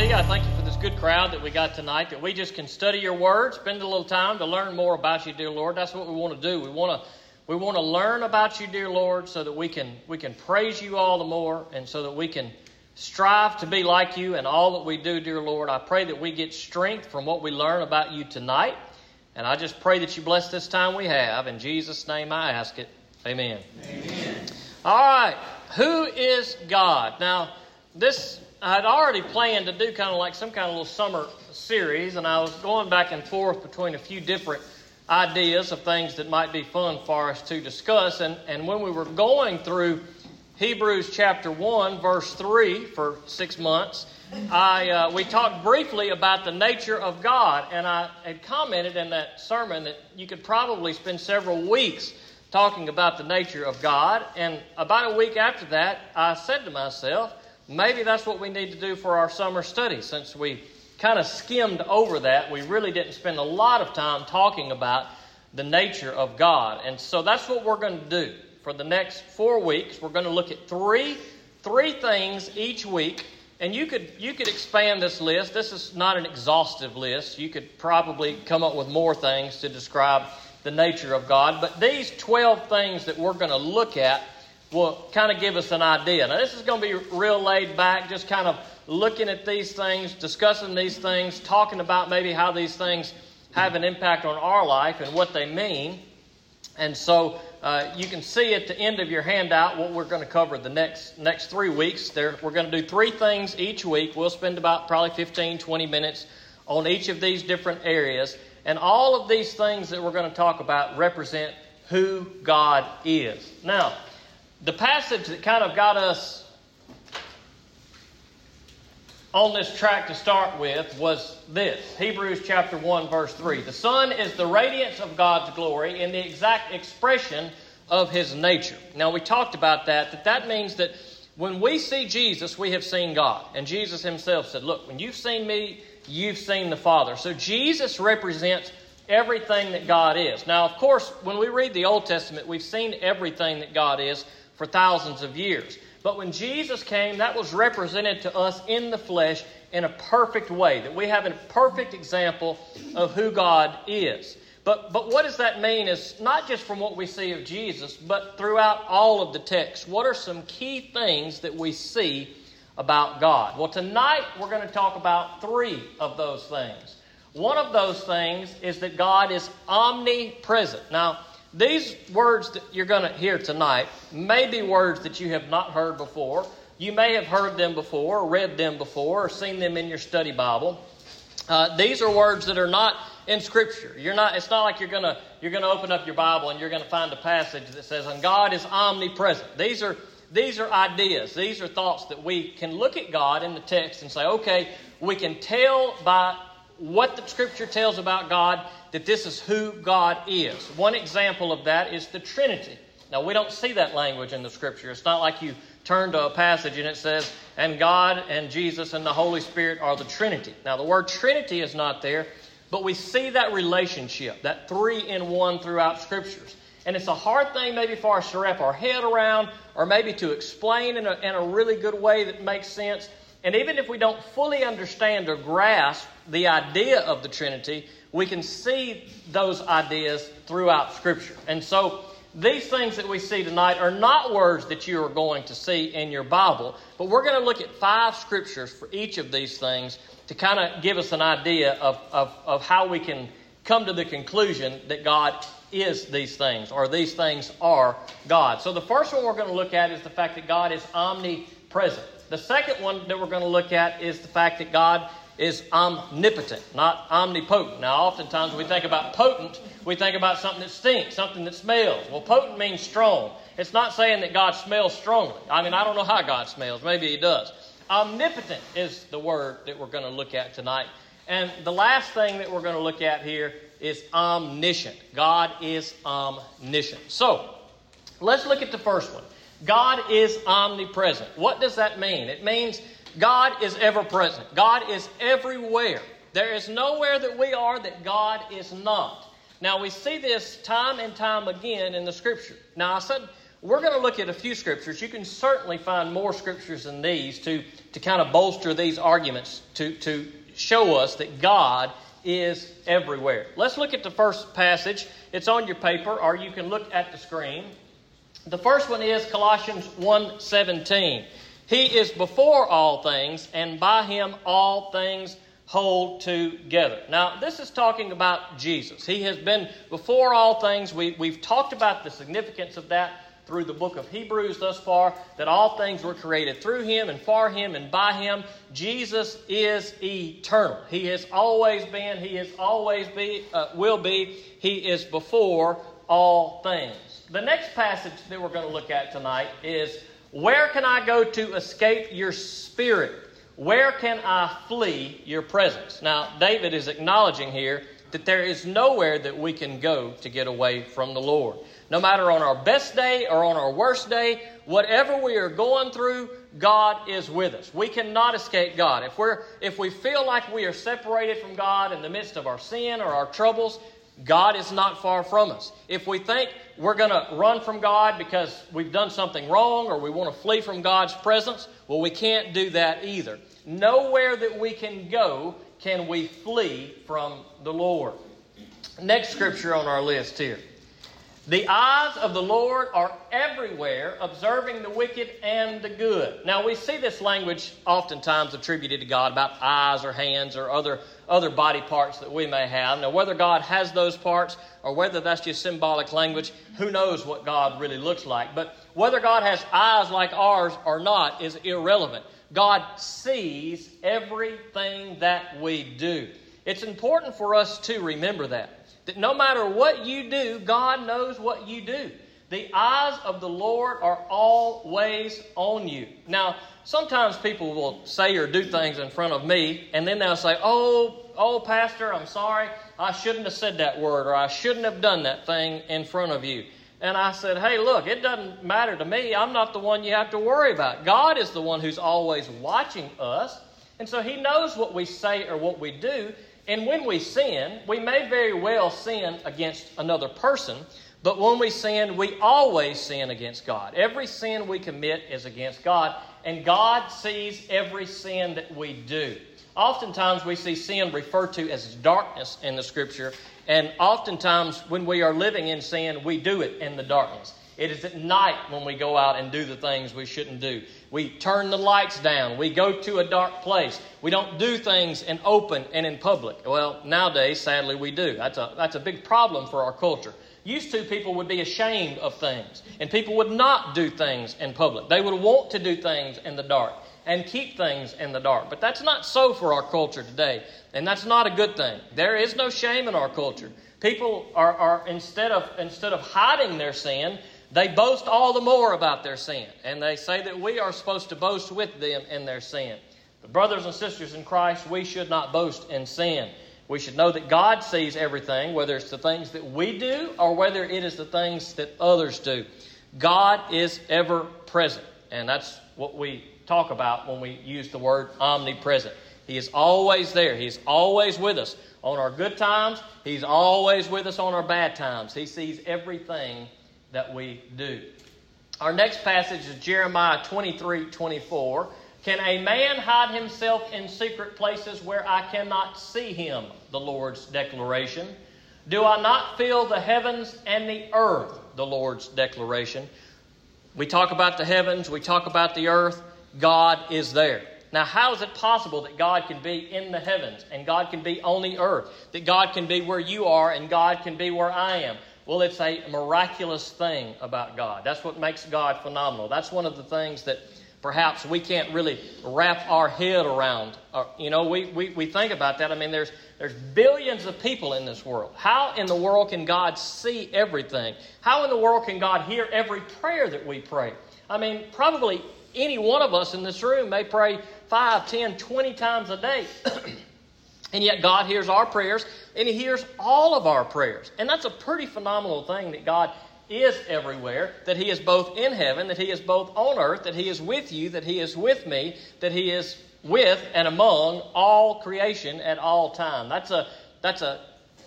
to you. I thank you for this good crowd that we got tonight, that we just can study your word, spend a little time to learn more about you, dear Lord. That's what we want to do. We want to we want to learn about you, dear Lord, so that we can we can praise you all the more and so that we can strive to be like you in all that we do, dear Lord. I pray that we get strength from what we learn about you tonight. And I just pray that you bless this time we have. In Jesus' name I ask it. Amen. Amen. All right. Who is God? Now, this I had already planned to do kind of like some kind of little summer series, and I was going back and forth between a few different ideas of things that might be fun for us to discuss. And, and when we were going through Hebrews chapter 1, verse 3 for six months, I, uh, we talked briefly about the nature of God, and I had commented in that sermon that you could probably spend several weeks talking about the nature of God. And about a week after that, I said to myself, maybe that's what we need to do for our summer study since we kind of skimmed over that. We really didn't spend a lot of time talking about the nature of God. And so that's what we're going to do. For the next four weeks, we're going to look at three, three things each week. And you could, you could expand this list. This is not an exhaustive list. You could probably come up with more things to describe the nature of God. But these 12 things that we're going to look at will kind of give us an idea. Now, this is going to be real laid back, just kind of looking at these things, discussing these things, talking about maybe how these things have an impact on our life and what they mean. And so uh, you can see at the end of your handout what we're going to cover the next next three weeks. There, we're going to do three things each week. We'll spend about probably 15, 20 minutes on each of these different areas. And all of these things that we're going to talk about represent who God is. Now, the passage that kind of got us on this track to start with was this Hebrews chapter 1, verse 3. The Son is the radiance of God's glory in the exact expression of His nature. Now, we talked about that, that that means that when we see Jesus, we have seen God. And Jesus Himself said, Look, when you've seen me, you've seen the Father. So Jesus represents everything that God is. Now, of course, when we read the Old Testament, we've seen everything that God is for thousands of years. But when Jesus came, that was represented to us in the flesh in a perfect way, that we have a perfect example of who God is. But, but what does that mean is not just from what we see of Jesus, but throughout all of the text. What are some key things that we see about God? Well, tonight we're going to talk about three of those things. One of those things is that God is omnipresent. Now, these words that you're going to hear tonight may be words that you have not heard before. You may have heard them before, or read them before, or seen them in your study Bible. Uh, these are words that are not in Scripture. You're not. It's not like you're gonna you're gonna open up your Bible and you're gonna find a passage that says, "And God is omnipresent." These are these are ideas. These are thoughts that we can look at God in the text and say, "Okay, we can tell by what the Scripture tells about God that this is who God is. One example of that is the Trinity. Now, we don't see that language in the Scripture. It's not like you turn to a passage and it says, and God and Jesus and the Holy Spirit are the Trinity. Now, the word Trinity is not there, but we see that relationship, that three in one throughout Scriptures. And it's a hard thing maybe for us to wrap our head around or maybe to explain in a, in a really good way that makes sense. And even if we don't fully understand or grasp the idea of the Trinity, we can see those ideas throughout Scripture. And so, these things that we see tonight are not words that you are going to see in your Bible, but we're going to look at five scriptures for each of these things to kind of give us an idea of, of, of how we can come to the conclusion that God is these things, or these things are God. So, the first one we're going to look at is the fact that God is omnipresent. The second one that we're going to look at is the fact that God is omnipotent, not omnipotent. Now, oftentimes when we think about potent, we think about something that stinks, something that smells. Well, potent means strong. It's not saying that God smells strongly. I mean, I don't know how God smells. Maybe He does. Omnipotent is the word that we're going to look at tonight. And the last thing that we're going to look at here is omniscient. God is omniscient. So, let's look at the first one. God is omnipresent. What does that mean? It means God is ever present. God is everywhere. There is nowhere that we are that God is not. Now, we see this time and time again in the Scripture. Now, I said we're going to look at a few scriptures. You can certainly find more scriptures than these to, to kind of bolster these arguments to, to show us that God is everywhere. Let's look at the first passage. It's on your paper, or you can look at the screen. The first one is Colossians 1:17. He is before all things, and by him all things hold together. Now, this is talking about Jesus. He has been before all things. We, we've talked about the significance of that through the book of Hebrews thus far, that all things were created through him and for him and by him. Jesus is eternal. He has always been, he has always be, uh, will be. He is before all things. The next passage that we're going to look at tonight is Where can I go to escape your spirit? Where can I flee your presence? Now, David is acknowledging here that there is nowhere that we can go to get away from the Lord. No matter on our best day or on our worst day, whatever we are going through, God is with us. We cannot escape God. If we're if we feel like we are separated from God in the midst of our sin or our troubles, God is not far from us. If we think we're going to run from God because we've done something wrong or we want to flee from God's presence, well, we can't do that either. Nowhere that we can go can we flee from the Lord. Next scripture on our list here. The eyes of the Lord are everywhere, observing the wicked and the good. Now, we see this language oftentimes attributed to God about eyes or hands or other, other body parts that we may have. Now, whether God has those parts or whether that's just symbolic language, who knows what God really looks like. But whether God has eyes like ours or not is irrelevant. God sees everything that we do. It's important for us to remember that. That no matter what you do, God knows what you do. The eyes of the Lord are always on you. Now, sometimes people will say or do things in front of me, and then they'll say, Oh, oh, Pastor, I'm sorry. I shouldn't have said that word, or I shouldn't have done that thing in front of you. And I said, Hey, look, it doesn't matter to me. I'm not the one you have to worry about. God is the one who's always watching us. And so He knows what we say or what we do. And when we sin, we may very well sin against another person, but when we sin, we always sin against God. Every sin we commit is against God, and God sees every sin that we do. Oftentimes, we see sin referred to as darkness in the Scripture, and oftentimes, when we are living in sin, we do it in the darkness. It is at night when we go out and do the things we shouldn't do. We turn the lights down. We go to a dark place. We don't do things in open and in public. Well, nowadays, sadly, we do. That's a, that's a big problem for our culture. Used to, people would be ashamed of things, and people would not do things in public. They would want to do things in the dark and keep things in the dark. But that's not so for our culture today, and that's not a good thing. There is no shame in our culture. People are, are instead of instead of hiding their sin, they boast all the more about their sin, and they say that we are supposed to boast with them in their sin. But, brothers and sisters in Christ, we should not boast in sin. We should know that God sees everything, whether it's the things that we do or whether it is the things that others do. God is ever present, and that's what we talk about when we use the word omnipresent. He is always there, He's always with us. On our good times, He's always with us on our bad times. He sees everything that we do. Our next passage is Jeremiah 23 24. Can a man hide himself in secret places where I cannot see him? The Lord's declaration. Do I not fill the heavens and the earth? The Lord's declaration. We talk about the heavens, we talk about the earth. God is there. Now, how is it possible that God can be in the heavens and God can be on the earth? That God can be where you are and God can be where I am? Well, it's a miraculous thing about God. That's what makes God phenomenal. That's one of the things that perhaps we can't really wrap our head around. Uh, you know, we, we, we think about that. I mean, there's, there's billions of people in this world. How in the world can God see everything? How in the world can God hear every prayer that we pray? I mean, probably any one of us in this room may pray 5, 10, 20 times a day. And yet, God hears our prayers, and He hears all of our prayers. And that's a pretty phenomenal thing that God is everywhere, that He is both in heaven, that He is both on earth, that He is with you, that He is with me, that He is with and among all creation at all time. That's a that's a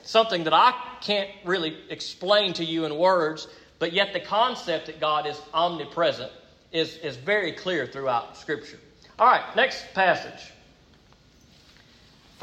something that I can't really explain to you in words, but yet the concept that God is omnipresent is, is very clear throughout Scripture. All right, next passage.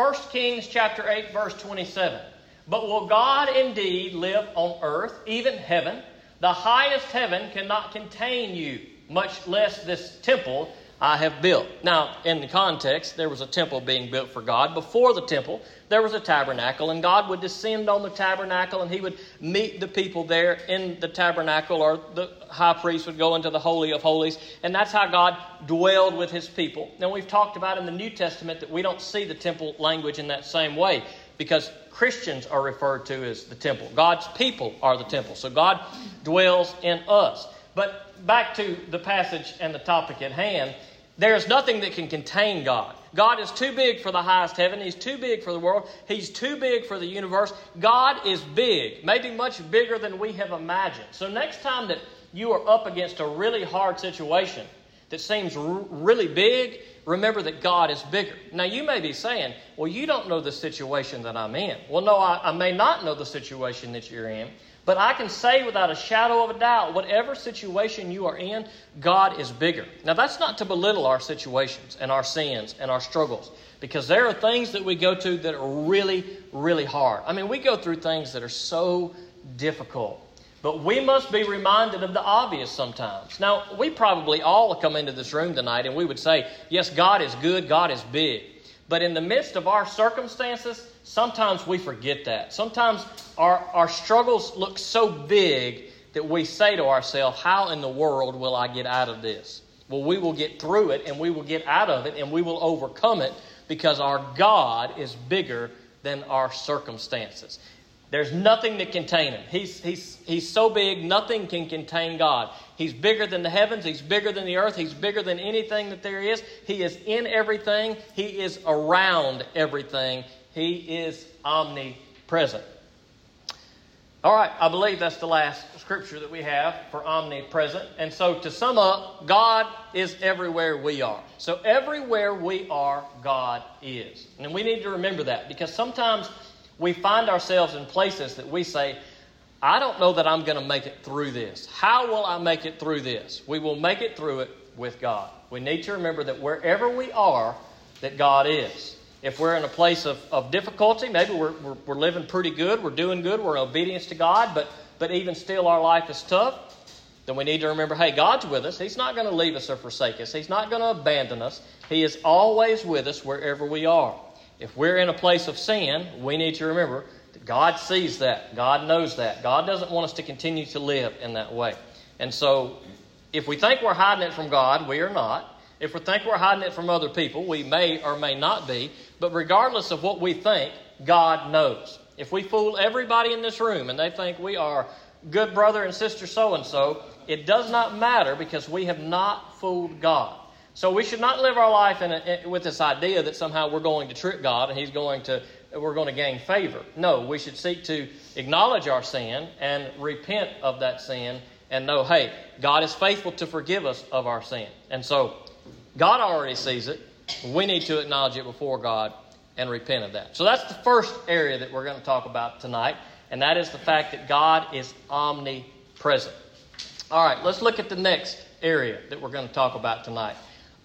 1 Kings chapter 8, verse 27. But will God indeed live on earth, even heaven? The highest heaven cannot contain you, much less this temple I have built. Now, in the context, there was a temple being built for God. Before the temple, there was a tabernacle, and God would descend on the tabernacle and he would meet the people there in the tabernacle, or the high priest would go into the Holy of Holies, and that's how God dwelled with his people. Now, we've talked about in the New Testament that we don't see the temple language in that same way because Christians are referred to as the temple. God's people are the temple. So God dwells in us. But back to the passage and the topic at hand. There is nothing that can contain God. God is too big for the highest heaven. He's too big for the world. He's too big for the universe. God is big, maybe much bigger than we have imagined. So, next time that you are up against a really hard situation that seems r- really big, remember that God is bigger. Now, you may be saying, Well, you don't know the situation that I'm in. Well, no, I, I may not know the situation that you're in. But I can say without a shadow of a doubt, whatever situation you are in, God is bigger. Now, that's not to belittle our situations and our sins and our struggles, because there are things that we go to that are really, really hard. I mean, we go through things that are so difficult. But we must be reminded of the obvious sometimes. Now, we probably all come into this room tonight and we would say, yes, God is good, God is big. But in the midst of our circumstances, sometimes we forget that. Sometimes our, our struggles look so big that we say to ourselves, How in the world will I get out of this? Well, we will get through it and we will get out of it and we will overcome it because our God is bigger than our circumstances. There's nothing can contain him. He's, he's, he's so big, nothing can contain God. He's bigger than the heavens. He's bigger than the earth. He's bigger than anything that there is. He is in everything. He is around everything. He is omnipresent. All right, I believe that's the last scripture that we have for omnipresent. And so to sum up, God is everywhere we are. So everywhere we are, God is. And we need to remember that because sometimes we find ourselves in places that we say, I don't know that I'm going to make it through this. How will I make it through this? We will make it through it with God. We need to remember that wherever we are, that God is. If we're in a place of, of difficulty, maybe we're, we're, we're living pretty good, we're doing good, we're in obedience to God, but, but even still our life is tough, then we need to remember hey, God's with us. He's not going to leave us or forsake us, He's not going to abandon us. He is always with us wherever we are. If we're in a place of sin, we need to remember that God sees that. God knows that. God doesn't want us to continue to live in that way. And so, if we think we're hiding it from God, we are not. If we think we're hiding it from other people, we may or may not be. But regardless of what we think, God knows. If we fool everybody in this room and they think we are good brother and sister so and so, it does not matter because we have not fooled God. So we should not live our life in a, with this idea that somehow we're going to trick God and He's going to we're going to gain favor. No, we should seek to acknowledge our sin and repent of that sin and know, hey, God is faithful to forgive us of our sin. And so God already sees it. We need to acknowledge it before God and repent of that. So that's the first area that we're going to talk about tonight, and that is the fact that God is omnipresent. All right, let's look at the next area that we're going to talk about tonight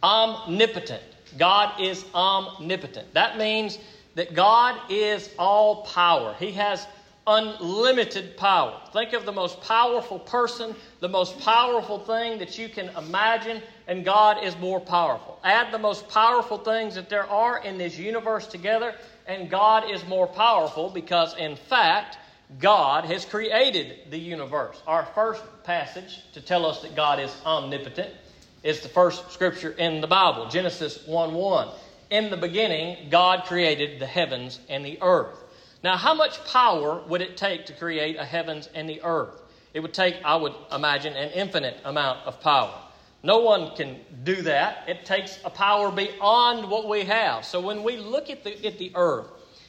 omnipotent. God is omnipotent. That means that God is all power. He has unlimited power. Think of the most powerful person, the most powerful thing that you can imagine, and God is more powerful. Add the most powerful things that there are in this universe together, and God is more powerful because, in fact, God has created the universe. Our first passage to tell us that God is omnipotent is the first scripture in the Bible, Genesis 1 1. In the beginning, God created the heavens and the earth. Now, how much power would it take to create a heavens and the earth? It would take, I would imagine, an infinite amount of power. No one can do that. It takes a power beyond what we have. So when we look at the, at the earth,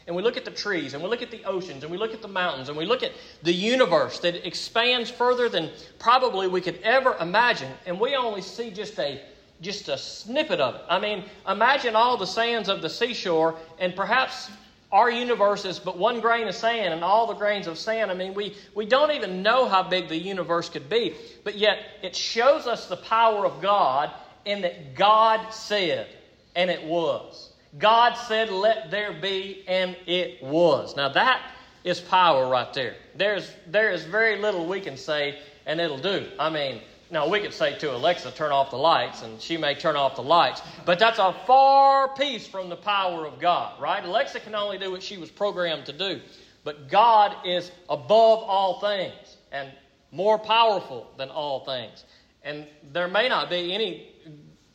and we look at the trees, and we look at the oceans, and we look at the mountains, and we look at the universe that expands further than probably we could ever imagine, and we only see just a just a snippet of it. I mean, imagine all the sands of the seashore, and perhaps our universe is but one grain of sand and all the grains of sand. I mean, we, we don't even know how big the universe could be, but yet it shows us the power of God in that God said, and it was. God said, Let there be, and it was. Now that is power right there. There's, there is very little we can say, and it'll do. I mean, now, we could say to Alexa, turn off the lights, and she may turn off the lights, but that's a far piece from the power of God, right? Alexa can only do what she was programmed to do. But God is above all things and more powerful than all things. And there may not be any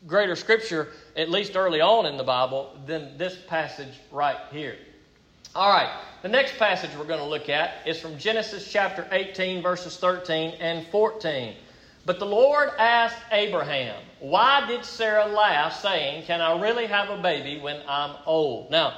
greater scripture, at least early on in the Bible, than this passage right here. All right, the next passage we're going to look at is from Genesis chapter 18, verses 13 and 14. But the Lord asked Abraham, Why did Sarah laugh, saying, Can I really have a baby when I'm old? Now,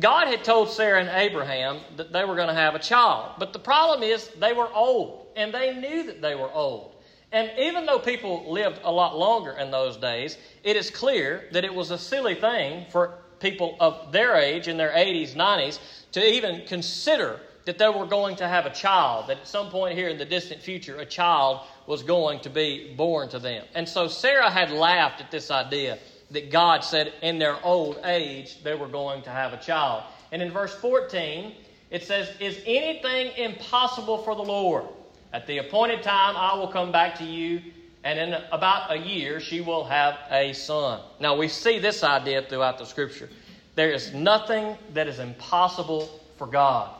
God had told Sarah and Abraham that they were going to have a child. But the problem is, they were old, and they knew that they were old. And even though people lived a lot longer in those days, it is clear that it was a silly thing for people of their age, in their 80s, 90s, to even consider that they were going to have a child, that at some point here in the distant future, a child was going to be born to them. And so Sarah had laughed at this idea that God said in their old age they were going to have a child. And in verse 14, it says, Is anything impossible for the Lord? At the appointed time, I will come back to you, and in about a year, she will have a son. Now, we see this idea throughout the scripture. There is nothing that is impossible for God.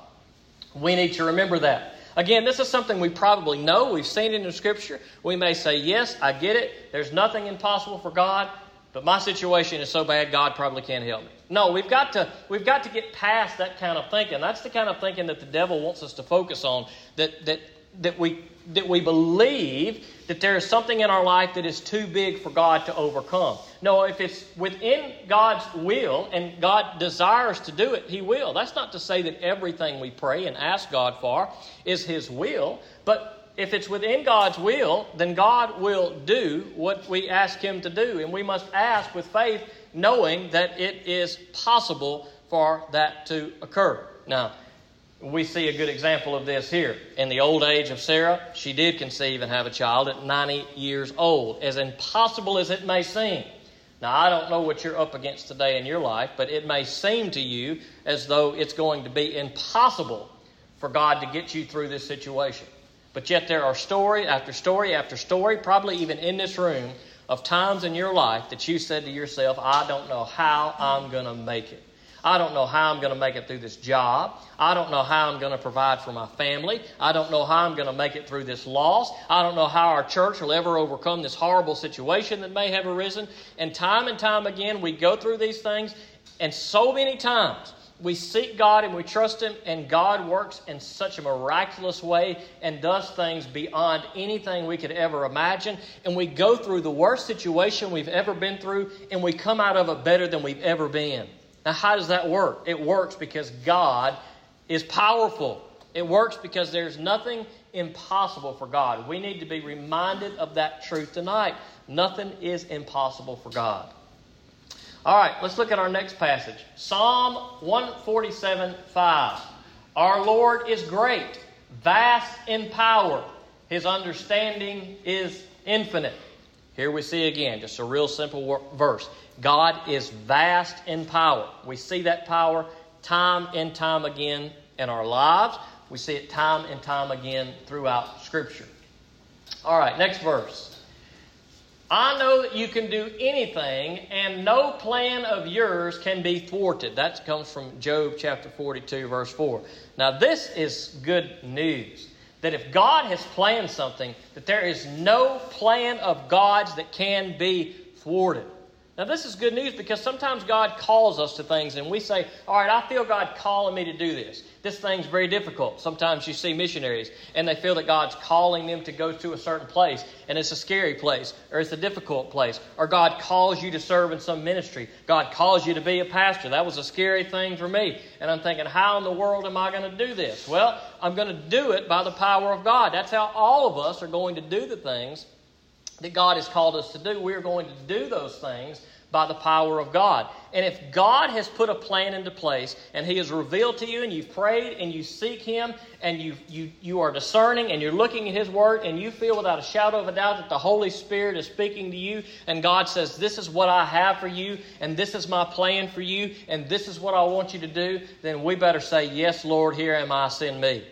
We need to remember that. Again, this is something we probably know. We've seen it in Scripture. We may say, Yes, I get it. There's nothing impossible for God, but my situation is so bad, God probably can't help me. No, we've got to, we've got to get past that kind of thinking. That's the kind of thinking that the devil wants us to focus on, that, that, that, we, that we believe that there is something in our life that is too big for God to overcome. No, if it's within God's will and God desires to do it, He will. That's not to say that everything we pray and ask God for is His will, but if it's within God's will, then God will do what we ask Him to do. And we must ask with faith, knowing that it is possible for that to occur. Now, we see a good example of this here. In the old age of Sarah, she did conceive and have a child at 90 years old. As impossible as it may seem. Now, I don't know what you're up against today in your life, but it may seem to you as though it's going to be impossible for God to get you through this situation. But yet, there are story after story after story, probably even in this room, of times in your life that you said to yourself, I don't know how I'm going to make it. I don't know how I'm going to make it through this job. I don't know how I'm going to provide for my family. I don't know how I'm going to make it through this loss. I don't know how our church will ever overcome this horrible situation that may have arisen. And time and time again, we go through these things, and so many times we seek God and we trust Him, and God works in such a miraculous way and does things beyond anything we could ever imagine. And we go through the worst situation we've ever been through, and we come out of it better than we've ever been. Now, how does that work? It works because God is powerful. It works because there's nothing impossible for God. We need to be reminded of that truth tonight. Nothing is impossible for God. All right, let's look at our next passage Psalm 147 5. Our Lord is great, vast in power, His understanding is infinite. Here we see again, just a real simple verse. God is vast in power. We see that power time and time again in our lives. We see it time and time again throughout Scripture. All right, next verse. I know that you can do anything, and no plan of yours can be thwarted. That comes from Job chapter 42, verse 4. Now, this is good news. That if God has planned something, that there is no plan of God's that can be thwarted. Now, this is good news because sometimes God calls us to things and we say, All right, I feel God calling me to do this. This thing's very difficult. Sometimes you see missionaries and they feel that God's calling them to go to a certain place and it's a scary place or it's a difficult place. Or God calls you to serve in some ministry. God calls you to be a pastor. That was a scary thing for me. And I'm thinking, How in the world am I going to do this? Well, I'm going to do it by the power of God. That's how all of us are going to do the things that God has called us to do. We are going to do those things by the power of God. And if God has put a plan into place and He has revealed to you and you've prayed and you seek Him and you, you, you are discerning and you're looking at His Word and you feel without a shadow of a doubt that the Holy Spirit is speaking to you and God says, This is what I have for you and this is my plan for you and this is what I want you to do, then we better say, Yes, Lord, here am I, send me.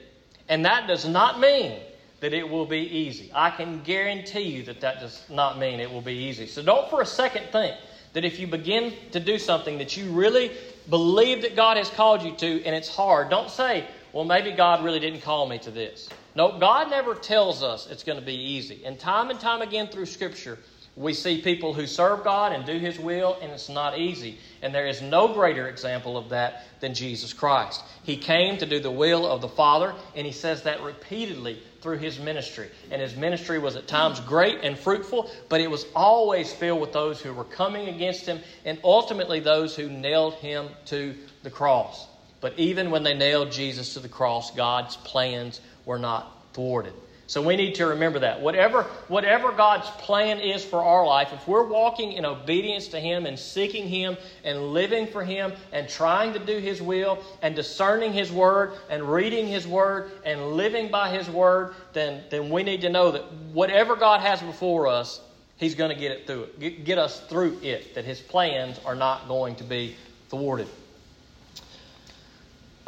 And that does not mean that it will be easy. I can guarantee you that that does not mean it will be easy. So don't for a second think that if you begin to do something that you really believe that God has called you to and it's hard, don't say, well, maybe God really didn't call me to this. No, God never tells us it's going to be easy. And time and time again through Scripture, we see people who serve God and do His will, and it's not easy. And there is no greater example of that than Jesus Christ. He came to do the will of the Father, and He says that repeatedly through His ministry. And His ministry was at times great and fruitful, but it was always filled with those who were coming against Him, and ultimately those who nailed Him to the cross. But even when they nailed Jesus to the cross, God's plans were not thwarted. So we need to remember that. Whatever, whatever God's plan is for our life, if we're walking in obedience to Him and seeking Him and living for Him and trying to do His will and discerning His Word and reading His Word and living by His Word, then, then we need to know that whatever God has before us, He's going to get it through it, get, get us through it, that His plans are not going to be thwarted.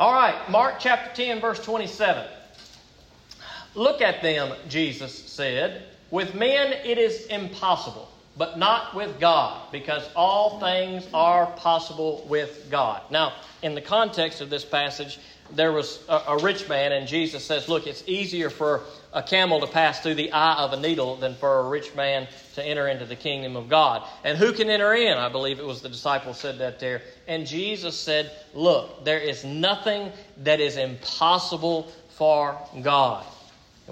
All right, Mark chapter 10, verse 27. Look at them, Jesus said. With men it is impossible, but not with God, because all things are possible with God. Now, in the context of this passage, there was a, a, rich man, and Jesus says, Look, it's easier for a camel to pass through the eye of a needle than for a rich man to enter into the kingdom of God. And who can enter in? I believe it was the disciple said that there. And Jesus said, Look, there is nothing that is impossible for God.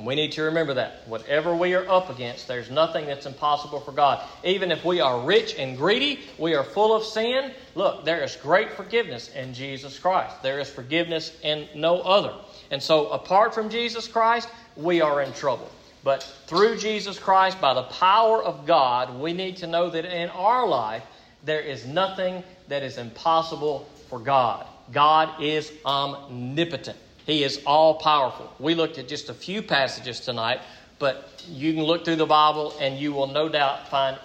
And we need to remember that. Whatever we are up against, there's nothing that's impossible for God. Even if we are rich and greedy, we are full of sin, look, there is great forgiveness in Jesus Christ. There is forgiveness in no other. And so, apart from Jesus Christ, we are in trouble. But through Jesus Christ, by the power of God, we need to know that in our life, there is nothing that is impossible for God. God is omnipotent. He is all powerful. We looked at just a few passages tonight, but you can look through the Bible and you will no doubt find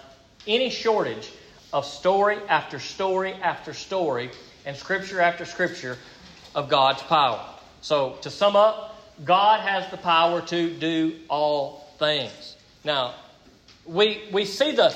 any shortage of story after story after story and scripture after scripture of God's power. So, to sum up, God has the power to do all things. Now, we, we see the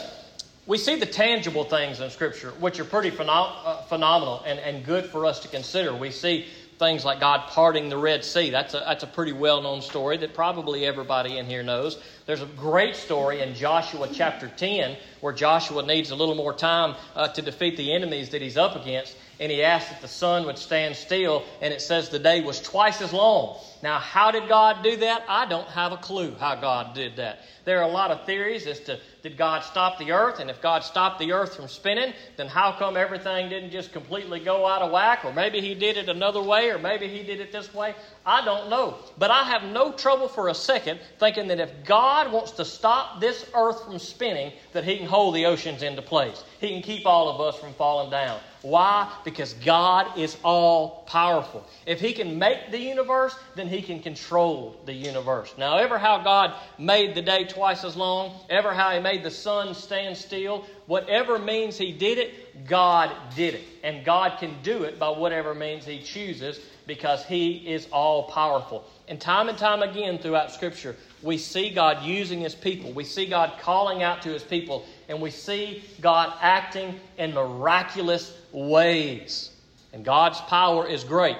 we see the tangible things in Scripture, which are pretty phenom- uh, phenomenal and, and good for us to consider. We see things like God parting the Red Sea. That's a, that's a pretty well known story that probably everybody in here knows. There's a great story in Joshua chapter 10 where Joshua needs a little more time uh, to defeat the enemies that he's up against. And he asked that the sun would stand still, and it says the day was twice as long. Now, how did God do that? I don't have a clue how God did that. There are a lot of theories as to did God stop the earth? And if God stopped the earth from spinning, then how come everything didn't just completely go out of whack? Or maybe He did it another way, or maybe He did it this way. I don't know. But I have no trouble for a second thinking that if God wants to stop this earth from spinning, that He can hold the oceans into place. He can keep all of us from falling down. Why? Because God is all powerful. If He can make the universe, then He can control the universe. Now, ever how God made the day twice as long, ever how He made the sun stand still, whatever means He did it, God did it. And God can do it by whatever means He chooses because He is all powerful. And time and time again throughout Scripture, we see God using His people. We see God calling out to His people. And we see God acting in miraculous ways. And God's power is great.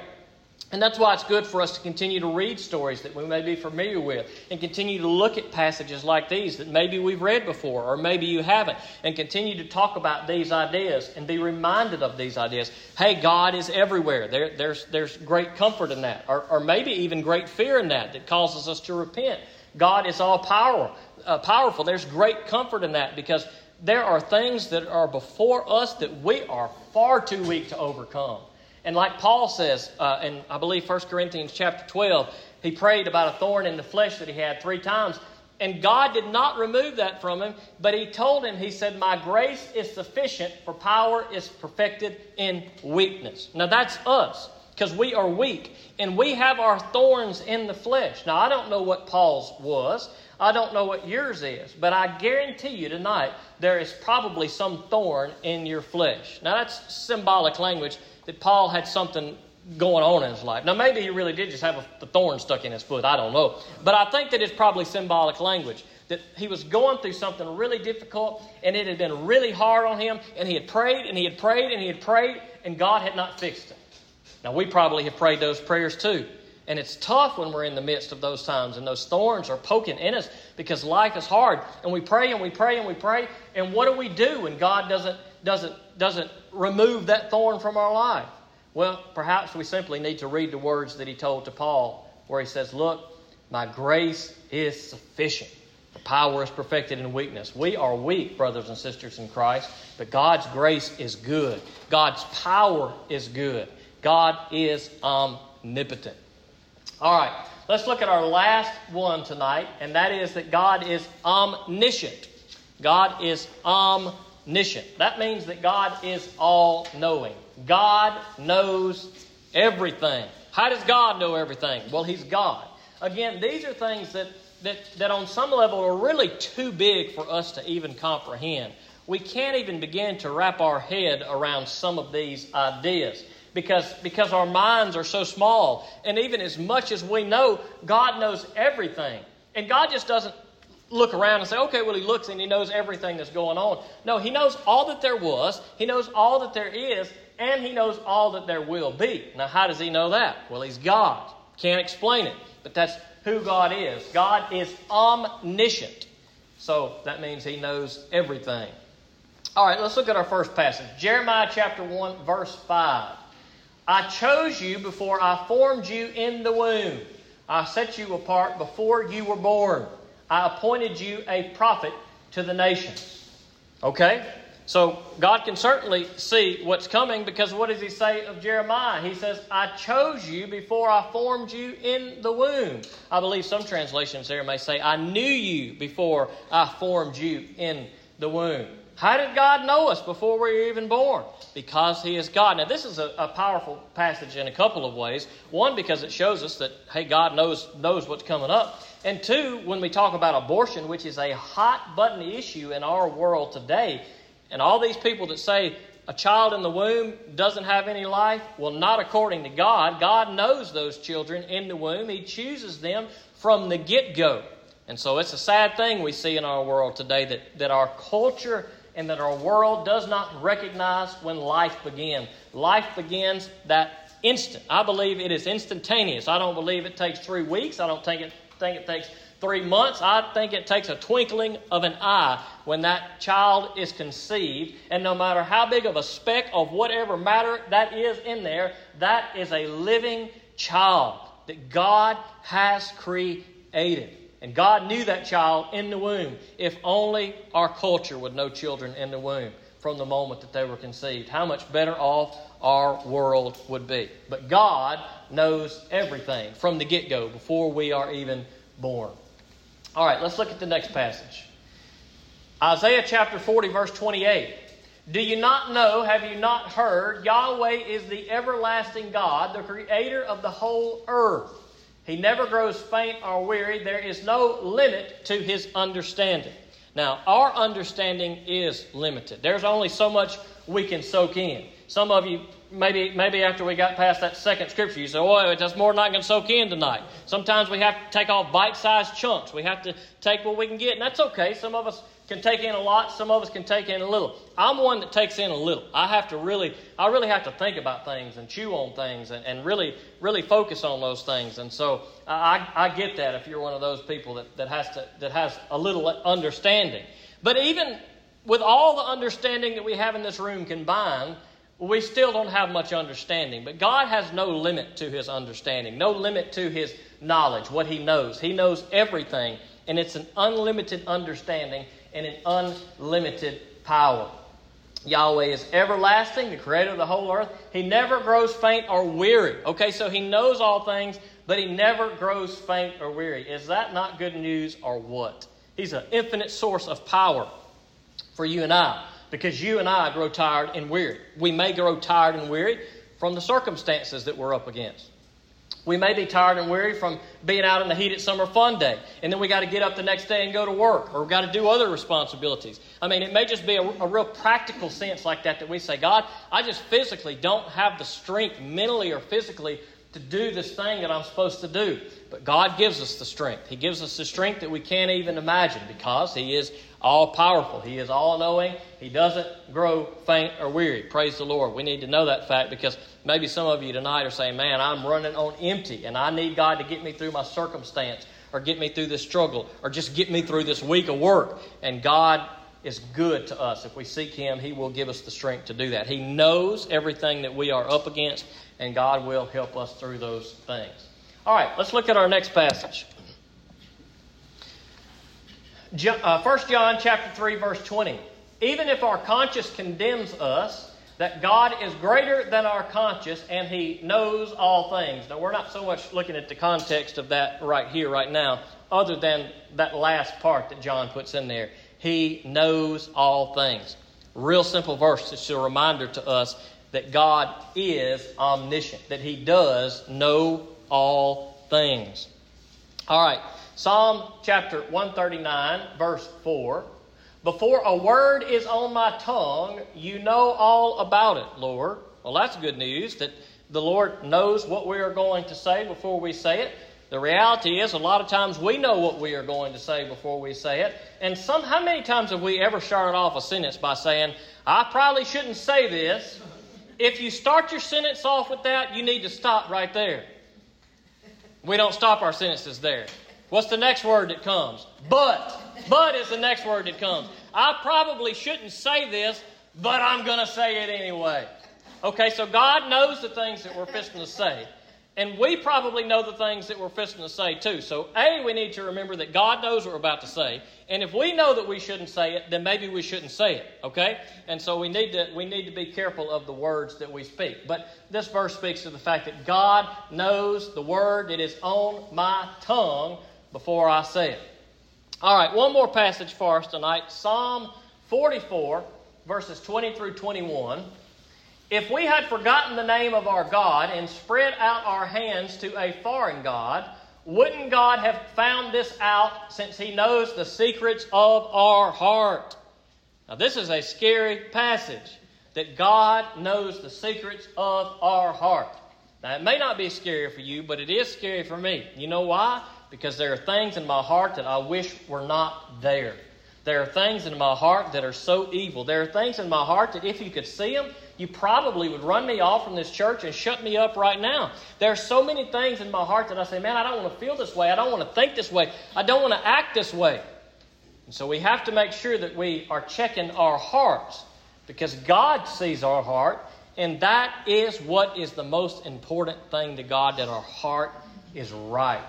And that's why it's good for us to continue to read stories that we may be familiar with and continue to look at passages like these that maybe we've read before or maybe you haven't and continue to talk about these ideas and be reminded of these ideas. Hey, God is everywhere. There, there's, there's great comfort in that, or, or maybe even great fear in that that causes us to repent. God is all power, uh, powerful. There's great comfort in that because there are things that are before us that we are far too weak to overcome. And like Paul says uh, in, I believe, 1 Corinthians chapter 12, he prayed about a thorn in the flesh that he had three times. And God did not remove that from him, but he told him, he said, My grace is sufficient, for power is perfected in weakness. Now that's us, because we are weak, and we have our thorns in the flesh. Now I don't know what Paul's was. I don't know what yours is, but I guarantee you tonight there is probably some thorn in your flesh. Now that's symbolic language that Paul had something going on in his life. Now, maybe he really did just have a, the thorn stuck in his foot. I don't know. But I think that it's probably symbolic language. That he was going through something really difficult and it had been really hard on him, and he had prayed and he had prayed and he had prayed, and God had not fixed it. Now, we probably have prayed those prayers too. And it's tough when we're in the midst of those times and those thorns are poking in us because life is hard. And we pray and we pray and we pray. And what do we do when God doesn't, doesn't, doesn't remove that thorn from our life? Well, perhaps we simply need to read the words that he told to Paul, where he says, Look, my grace is sufficient. The power is perfected in weakness. We are weak, brothers and sisters in Christ, but God's grace is good. God's power is good. God is omnipotent. All right, let's look at our last one tonight, and that is that God is omniscient. God is omniscient. That means that God is all knowing. God knows everything. How does God know everything? Well, He's God. Again, these are things that, that, that on some level are really too big for us to even comprehend. We can't even begin to wrap our head around some of these ideas because, because our minds are so small. And even as much as we know, God knows everything. And God just doesn't look around and say, okay, well, He looks and He knows everything that's going on. No, He knows all that there was, He knows all that there is, and He knows all that there will be. Now, how does He know that? Well, He's God. Can't explain it, but that's who God is. God is omniscient. So that means He knows everything. All right, let's look at our first passage Jeremiah chapter 1, verse 5. I chose you before I formed you in the womb. I set you apart before you were born. I appointed you a prophet to the nations. Okay? So God can certainly see what's coming because what does he say of Jeremiah? He says, I chose you before I formed you in the womb. I believe some translations there may say, I knew you before I formed you in the womb. How did God know us before we were even born? Because He is God. Now, this is a, a, powerful passage in a couple of ways. One, because it shows us that, hey, God knows, knows what's coming up. And two, when we talk about abortion, which is a hot button issue in our world today, and all these people that say a child in the womb doesn't have any life, well, not according to God. God knows those children in the womb, He chooses them from the get go. And so it's a sad thing we see in our world today that, that our culture and that our world does not recognize when life begins. Life begins that instant. I believe it is instantaneous. I don't believe it takes three weeks. I don't think it, think it takes three months. I think it takes a twinkling of an eye when that child is conceived. And no matter how big of a speck of whatever matter that is in there, that is a living child that God has created. And God knew that child in the womb. If only our culture would know children in the womb from the moment that they were conceived. How much better off our world would be. But God knows everything from the get go before we are even born. All right, let's look at the next passage Isaiah chapter 40, verse 28. Do you not know, have you not heard? Yahweh is the everlasting God, the creator of the whole earth. He never grows faint or weary. There is no limit to his understanding. Now, our understanding is limited. There's only so much we can soak in. Some of you, maybe, maybe after we got past that second scripture, you say, oh, that's more than I can soak in tonight. Sometimes we have to take off bite sized chunks. We have to take what we can get, and that's okay. Some of us can take in a lot, some of us can take in a little. I'm one that takes in a little. I have to really, I really have to think about things and chew on things and, and really, really focus on those things. And so I, I get that if you're one of those people that, that has to, that has a little understanding. But even with all the understanding that we have in this room combined, we still don't have much understanding. But God has no limit to his understanding, no limit to his knowledge, what he knows. He knows everything, and it's an unlimited understanding and an unlimited power. Yahweh is everlasting, the creator of the whole earth. He never grows faint or weary. Okay, so he knows all things, but he never grows faint or weary. Is that not good news or what? He's an infinite source of power for you and I because you and I grow tired and weary. We may grow tired and weary from the circumstances that we're up against. We may be tired and weary from being out in the heated summer fun day, and then we got to get up the next day and go to work, or we got to do other responsibilities. I mean, it may just be a, a, real practical sense like that that we say, God, I just physically don't have the strength, mentally or physically, to do this thing that I'm supposed to do. But God gives us the strength. He gives us the strength that we can't even imagine because He is all powerful. He is all knowing. He doesn't grow faint or weary. Praise the Lord. We need to know that fact because maybe some of you tonight are saying, Man, I'm running on empty and I need God to get me through my circumstance or get me through this struggle or just get me through this week of work. And God is good to us. If we seek Him, He will give us the strength to do that. He knows everything that we are up against, and God will help us through those things. All right, let's look at our next passage. Uh, 1 John chapter 3, verse 20. Even if our conscience condemns us, that God is greater than our conscience and He knows all things. Now, we're not so much looking at the context of that right here, right now, other than that last part that John puts in there. He knows all things. Real simple verse. It's a reminder to us that God is omniscient, that He does know all things. All right, Psalm chapter 139, verse 4. Before a word is on my tongue, you know all about it, Lord. Well, that's good news that the Lord knows what we are going to say before we say it. The reality is, a lot of times we know what we are going to say before we say it. And some, how many times have we ever started off a sentence by saying, I probably shouldn't say this, if you start your sentence off with that, you need to stop right there. We don't stop our sentences there. What's the next word that comes? But. But is the next word that comes. I probably shouldn't say this, but I'm going to say it anyway. Okay, so God knows the things that we're fixing to say. And we probably know the things that we're fixing to say too. So, A, we need to remember that God knows what we're about to say. And if we know that we shouldn't say it, then maybe we shouldn't say it. Okay? And so we need to we need to be careful of the words that we speak. But this verse speaks to the fact that God knows the word that is on my tongue before I say it. All right, one more passage for us tonight. Psalm 44, verses 20 through 21. If we had forgotten the name of our God and spread out our hands to a foreign God, wouldn't God have found this out since He knows the secrets of our heart? Now, this is a scary passage that God knows the secrets of our heart. Now, it may not be scary for you, but it is scary for me. You know why? Because there are things in my heart that I wish were not there. There are things in my heart that are so evil. There are things in my heart that if you could see them, you probably would run me off from this church and shut me up right now. There are so many things in my heart that I say, man, I don't want to feel this way. I don't want to think this way. I don't want to act this way. And so we have to make sure that we are checking our hearts because God sees our heart, and that is what is the most important thing to God that our heart is right.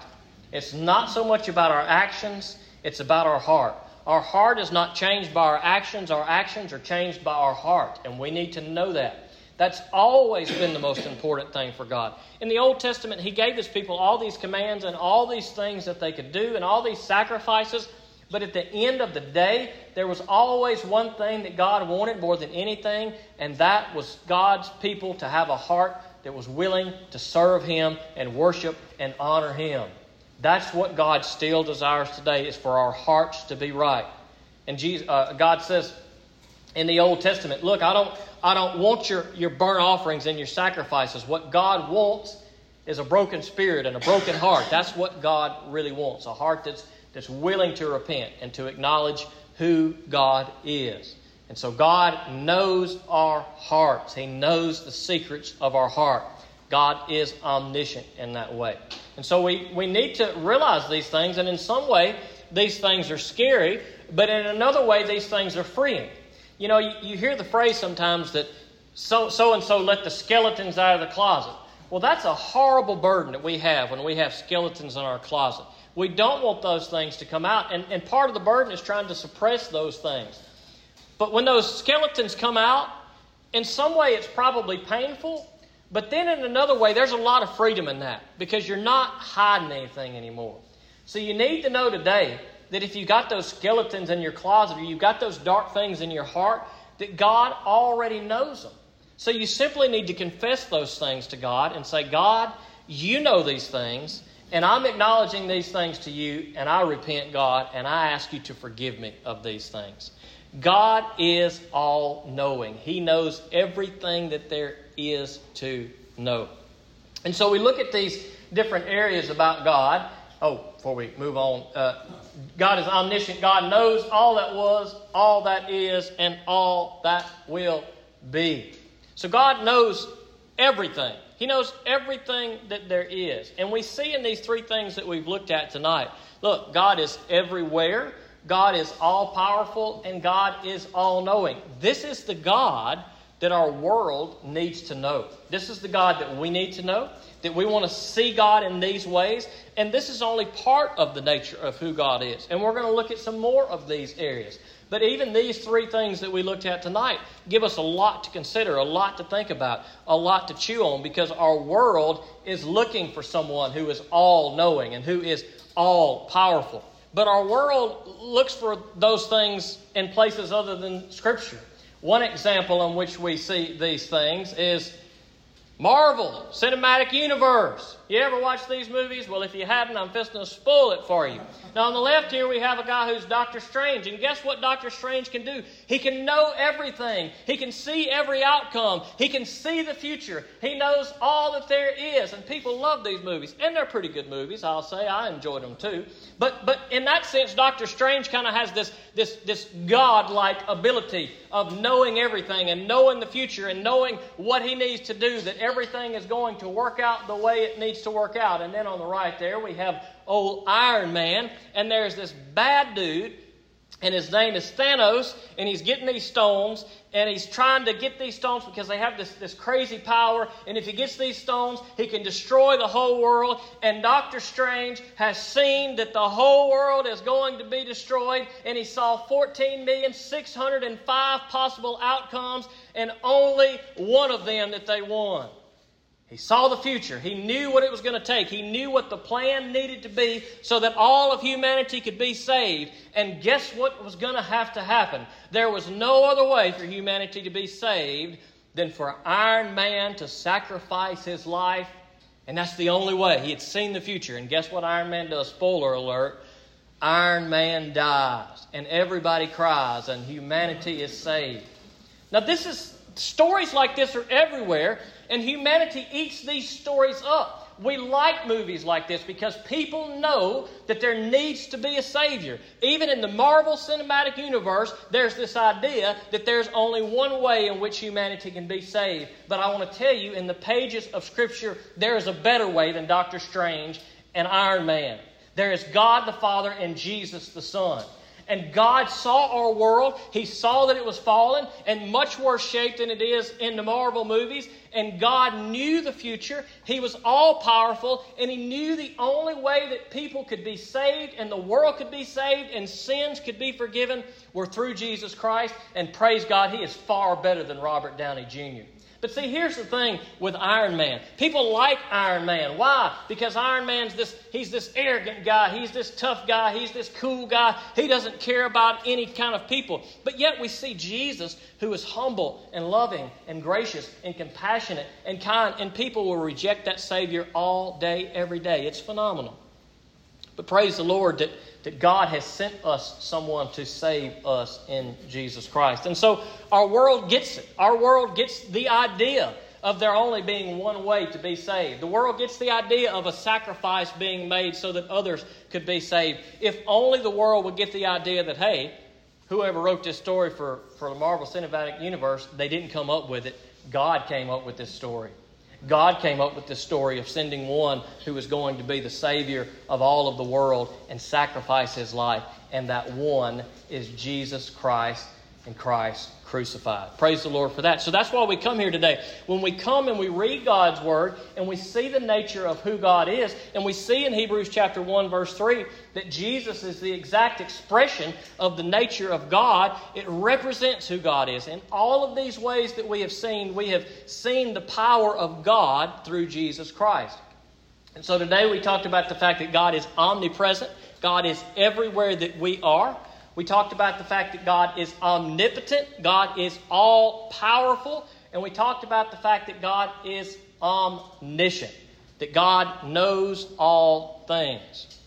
It's not so much about our actions, it's about our heart. Our heart is not changed by our actions, our actions are changed by our heart, and we need to know that. That's always been the most important thing for God. In the Old Testament, He gave His people all these commands and all these things that they could do and all these sacrifices. But at the end of the day, there was always one thing that God wanted more than anything, and that was God's people to have a heart that was willing to serve Him and worship and honor Him. That's what God still desires today is for our hearts to be right. And Jesus, uh, God says in the Old Testament, look, I don't, I don't want your, your burnt offerings and your sacrifices. What God wants is a broken spirit and a broken heart. That's what God really wants. A heart that's, that's willing to repent and to acknowledge who God is. And so God knows our hearts. He knows the secrets of our heart. God is omniscient in that way. And so we, we need to realize these things, and in some way, these things are scary, but in another way, these things are freeing. You know, you, you hear the phrase sometimes that so, so and so let the skeletons out of the closet. Well, that's a horrible burden that we have when we have skeletons in our closet. We don't want those things to come out, and, and part of the burden is trying to suppress those things. But when those skeletons come out, in some way it's probably painful, But then in another way, there's a lot of freedom in that because you're not hiding anything anymore. So you need to know today that if you got those skeletons in your closet or you've got those dark things in your heart, that God already knows them. So you simply need to confess those things to God and say, God, you know these things, and I'm acknowledging these things to you, and I repent, God, and I ask you to forgive me of these things. God is all knowing. He knows everything that there is to know. And so we look at these different areas about God. Oh, before we move on, uh, God is omniscient. God knows all that was, all that is, and all that will be. So God knows everything. He knows everything that there is. And we see in these three things that we've looked at tonight look, God is everywhere, God is all powerful, and God is all knowing. This is the God that our world needs to know. This is the God that we need to know, that we want to see God in these ways. And this is only part of the nature of who God is. And we're going to look at some more of these areas. But even these three things that we looked at tonight give us a lot to consider, a lot to think about, a lot to chew on because our world is looking for someone who is all knowing and who is all powerful. But our world looks for those things in places other than Scripture. One example in which we see these things is Marvel Cinematic Universe. You ever watch these movies? Well, if you hadn't, I'm just going to spoil it for you. Now, on the left here, we have a guy who's Doctor Strange. And guess what Doctor Strange can do? He can know everything, he can see every outcome, he can see the future. He knows all that there is. And people love these movies. And they're pretty good movies, I'll say. I enjoyed them too. But, but in that sense, Doctor Strange kind of has this, this, this God-like ability of knowing everything and knowing the future and knowing what he needs to do, that everything is going to work out the way it to work out. And then on the right there, we have old Iron Man, and there's this bad dude, and his name is Thanos, and he's getting these stones, and he's trying to get these stones because they have this, this crazy power, and if he gets these stones, he can destroy the whole world. And Doctor Strange has seen that the whole world is going to be destroyed, and he saw 14,605 possible outcomes, and only one of them that they won. He saw the future. He knew what it was going to take. He knew what the plan needed to be so that all of humanity could be saved. And guess what was going to have to happen? There was no other way for humanity to be saved than for Iron Man to sacrifice his life. And that's the only way. He had seen the future. And guess what Iron Man does? Spoiler alert. Iron Man dies. And everybody cries. And humanity is saved. Now, this is stories like this are everywhere. And humanity eats these stories up. We like movies like this because people know that there needs to be a Savior. Even in the Marvel Cinematic Universe, there's this idea that there's only one way in which humanity can be saved. But I want to tell you, in the pages of Scripture, there is a better way than Doctor Strange and Iron Man. There is God the Father and Jesus the Son. And God saw our world. He saw that it was fallen and much worse shape than it is in the Marvel movies. And God knew the future. He was all powerful. And He knew the only way that people could be saved and the world could be saved and sins could be forgiven were through Jesus Christ. And praise God, He is far better than Robert Downey Jr. But see, here's the thing with Iron Man. People like Iron Man. Why? Because Iron Man's this, he's this arrogant guy. He's this tough guy. He's this cool guy. He doesn't care about any kind of people. But yet we see Jesus, who is humble and loving and gracious and compassionate and kind, and people will reject that Savior all day, every day. It's phenomenal. But praise the Lord that that God has sent us someone to save us in Jesus Christ. And so our world gets it. Our world gets the idea of there only being one way to be saved. The world gets the idea of a sacrifice being made so that others could be saved. If only the world would get the idea that, hey, whoever wrote this story for, for the Marvel Cinematic Universe, they didn't come up with it. God came up with this story. God came up with this story of sending one who was going to be the Savior of all of the world and sacrifice his life. And that one is Jesus Christ, and Christ crucified. Praise the Lord for that. So that's why we come here today. When we come and we read God's Word and we see the nature of who God is, and we see in Hebrews chapter 1, verse 3, that Jesus is the exact expression of the nature of God, it represents who God is. In all of these ways that we have seen, we have seen the power of God through Jesus Christ. And so today we talked about the fact that God is omnipresent, God is everywhere that we are. We talked about the fact that God is omnipotent, God is all powerful, and we talked about the fact that God is omniscient, that God knows all things.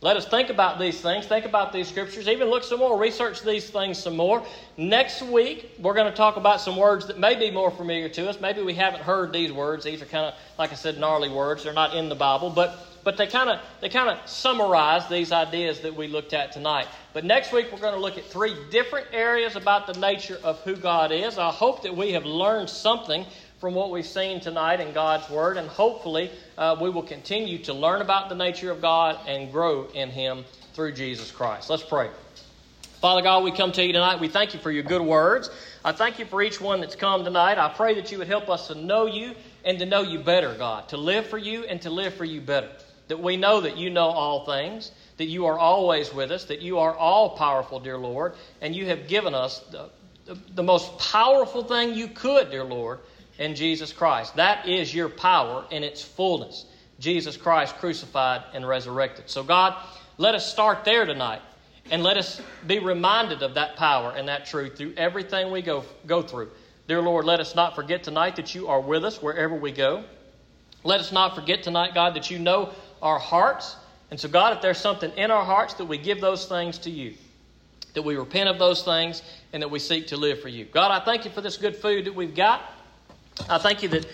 Let us think about these things, think about these scriptures, even look some more, research these things some more. Next week, we're going to talk about some words that may be more familiar to us. Maybe we haven't heard these words. These are kind of, like I said, gnarly words. They're not in the Bible, but but they kind of they kind of summarize these ideas that we looked at tonight. But next week we're going to look at three different areas about the nature of who God is. I hope that we have learned something from what we've seen tonight in God's Word, and hopefully uh, we will continue to learn about the nature of God and grow in Him through Jesus Christ. Let's pray. Father God, we come to you tonight. We thank you for your good words. I thank you for each one that's come tonight. I pray that you would help us to know you and to know you better, God, to live for you and to live for you better that we know that you know all things, that you are always with us, that you are all powerful, dear Lord, and you have given us the, the, the, most powerful thing you could, dear Lord, in Jesus Christ. That is your power in its fullness. Jesus Christ crucified and resurrected. So, God, let us start there tonight. And let us be reminded of that power and that truth through everything we go, go through. Dear Lord, let us not forget tonight that you are with us wherever we go. Let us not forget tonight, God, that you know our hearts. And so, God, if there's something in our hearts, that we give those things to you, that we repent of those things, and that we seek to live for you. God, I thank you for this good food that we've got. I thank you that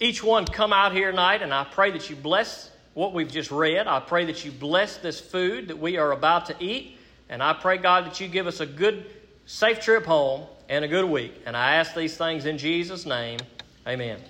each one come out here tonight, and I pray that you bless what we've just read. I pray that you bless this food that we are about to eat. And I pray, God, that you give us a good, safe trip home and a good week. And I ask these things in Jesus' name. Amen.